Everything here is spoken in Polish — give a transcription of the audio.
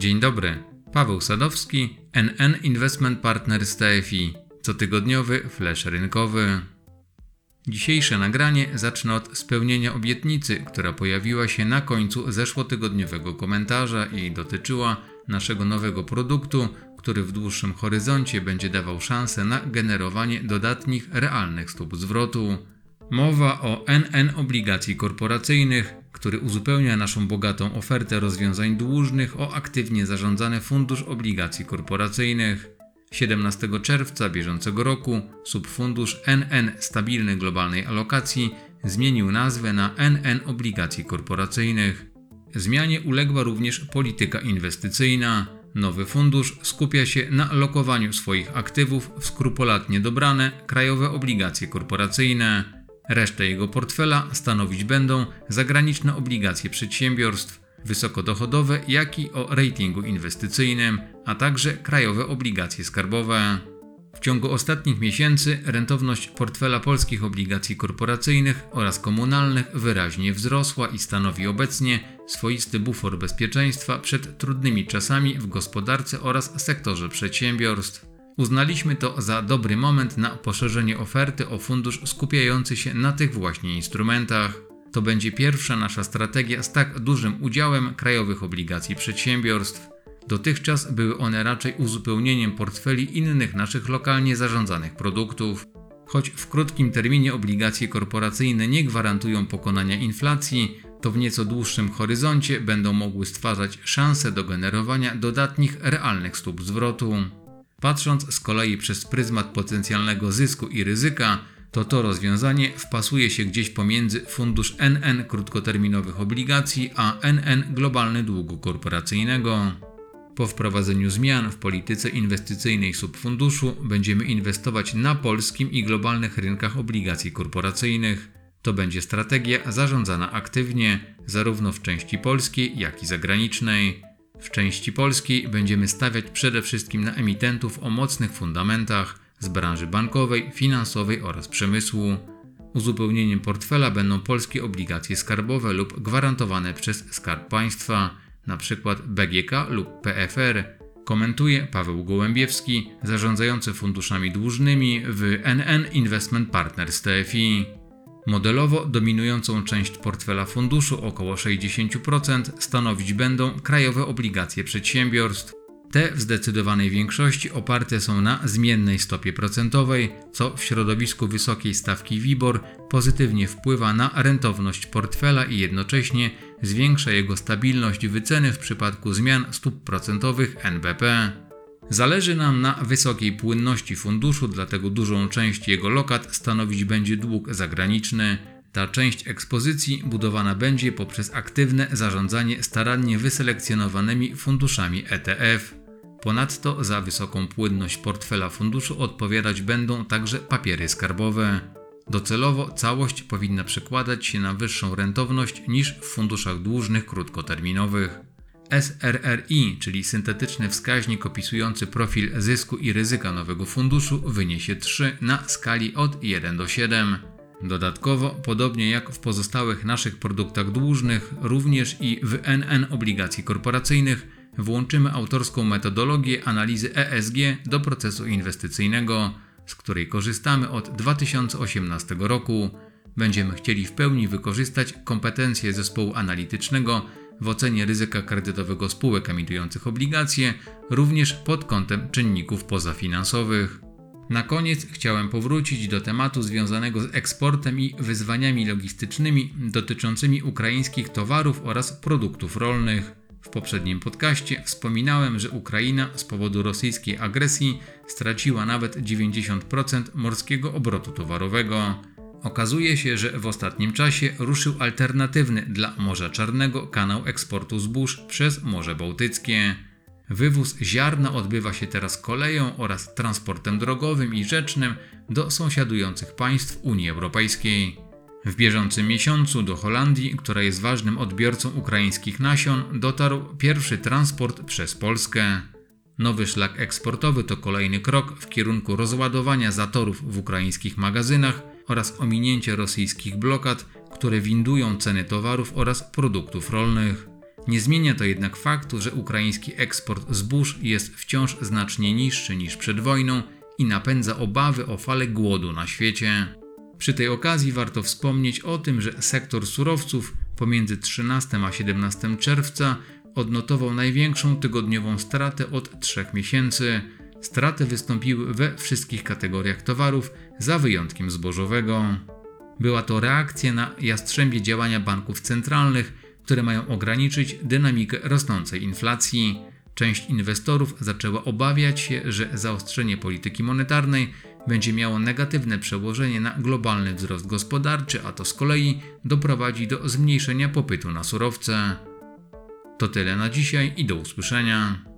Dzień dobry. Paweł Sadowski, NN Investment Partners TFI. Cotygodniowy flash rynkowy. Dzisiejsze nagranie zacznę od spełnienia obietnicy, która pojawiła się na końcu zeszłotygodniowego komentarza i dotyczyła naszego nowego produktu, który w dłuższym horyzoncie będzie dawał szansę na generowanie dodatnich realnych stóp zwrotu. Mowa o NN obligacji korporacyjnych, który uzupełnia naszą bogatą ofertę rozwiązań dłużnych o aktywnie zarządzany fundusz obligacji korporacyjnych. 17 czerwca bieżącego roku subfundusz NN Stabilny Globalnej Alokacji zmienił nazwę na NN Obligacji Korporacyjnych. Zmianie uległa również polityka inwestycyjna. Nowy fundusz skupia się na lokowaniu swoich aktywów w skrupulatnie dobrane krajowe obligacje korporacyjne. Resztę jego portfela stanowić będą zagraniczne obligacje przedsiębiorstw, wysokodochodowe, jak i o ratingu inwestycyjnym, a także krajowe obligacje skarbowe. W ciągu ostatnich miesięcy rentowność portfela polskich obligacji korporacyjnych oraz komunalnych wyraźnie wzrosła i stanowi obecnie swoisty bufor bezpieczeństwa przed trudnymi czasami w gospodarce oraz sektorze przedsiębiorstw. Uznaliśmy to za dobry moment na poszerzenie oferty o fundusz skupiający się na tych właśnie instrumentach. To będzie pierwsza nasza strategia z tak dużym udziałem krajowych obligacji przedsiębiorstw. Dotychczas były one raczej uzupełnieniem portfeli innych naszych lokalnie zarządzanych produktów. Choć w krótkim terminie obligacje korporacyjne nie gwarantują pokonania inflacji, to w nieco dłuższym horyzoncie będą mogły stwarzać szanse do generowania dodatnich realnych stóp zwrotu. Patrząc z kolei przez pryzmat potencjalnego zysku i ryzyka, to to rozwiązanie wpasuje się gdzieś pomiędzy fundusz NN krótkoterminowych obligacji a NN globalny długu korporacyjnego. Po wprowadzeniu zmian w polityce inwestycyjnej subfunduszu będziemy inwestować na polskim i globalnych rynkach obligacji korporacyjnych. To będzie strategia zarządzana aktywnie, zarówno w części polskiej, jak i zagranicznej. W części polskiej będziemy stawiać przede wszystkim na emitentów o mocnych fundamentach z branży bankowej, finansowej oraz przemysłu. Uzupełnieniem portfela będą polskie obligacje skarbowe lub gwarantowane przez Skarb Państwa, np. BGK lub PFR. Komentuje Paweł Gołębiewski, zarządzający funduszami dłużnymi w NN Investment Partners TFI. Modelowo dominującą część portfela funduszu, około 60%, stanowić będą krajowe obligacje przedsiębiorstw. Te w zdecydowanej większości oparte są na zmiennej stopie procentowej, co w środowisku wysokiej stawki WIBOR pozytywnie wpływa na rentowność portfela i jednocześnie zwiększa jego stabilność wyceny w przypadku zmian stóp procentowych NBP. Zależy nam na wysokiej płynności funduszu, dlatego dużą część jego lokat stanowić będzie dług zagraniczny. Ta część ekspozycji budowana będzie poprzez aktywne zarządzanie starannie wyselekcjonowanymi funduszami ETF. Ponadto za wysoką płynność portfela funduszu odpowiadać będą także papiery skarbowe. Docelowo całość powinna przekładać się na wyższą rentowność niż w funduszach dłużnych krótkoterminowych. SRRI, czyli syntetyczny wskaźnik opisujący profil zysku i ryzyka nowego funduszu, wyniesie 3 na skali od 1 do 7. Dodatkowo, podobnie jak w pozostałych naszych produktach dłużnych, również i w NN obligacji korporacyjnych, włączymy autorską metodologię analizy ESG do procesu inwestycyjnego, z której korzystamy od 2018 roku. Będziemy chcieli w pełni wykorzystać kompetencje zespołu analitycznego w ocenie ryzyka kredytowego spółek emitujących obligacje, również pod kątem czynników pozafinansowych. Na koniec chciałem powrócić do tematu związanego z eksportem i wyzwaniami logistycznymi dotyczącymi ukraińskich towarów oraz produktów rolnych. W poprzednim podcaście wspominałem, że Ukraina z powodu rosyjskiej agresji straciła nawet 90% morskiego obrotu towarowego. Okazuje się, że w ostatnim czasie ruszył alternatywny dla Morza Czarnego kanał eksportu zbóż przez Morze Bałtyckie. Wywóz ziarna odbywa się teraz koleją oraz transportem drogowym i rzecznym do sąsiadujących państw Unii Europejskiej. W bieżącym miesiącu do Holandii, która jest ważnym odbiorcą ukraińskich nasion, dotarł pierwszy transport przez Polskę. Nowy szlak eksportowy to kolejny krok w kierunku rozładowania zatorów w ukraińskich magazynach oraz ominięcie rosyjskich blokad, które windują ceny towarów oraz produktów rolnych. Nie zmienia to jednak faktu, że ukraiński eksport zbóż jest wciąż znacznie niższy niż przed wojną i napędza obawy o falę głodu na świecie. Przy tej okazji warto wspomnieć o tym, że sektor surowców pomiędzy 13 a 17 czerwca odnotował największą tygodniową stratę od 3 miesięcy. Straty wystąpiły we wszystkich kategoriach towarów, za wyjątkiem zbożowego. Była to reakcja na jastrzębie działania banków centralnych, które mają ograniczyć dynamikę rosnącej inflacji. Część inwestorów zaczęła obawiać się, że zaostrzenie polityki monetarnej będzie miało negatywne przełożenie na globalny wzrost gospodarczy, a to z kolei doprowadzi do zmniejszenia popytu na surowce. To tyle na dzisiaj i do usłyszenia.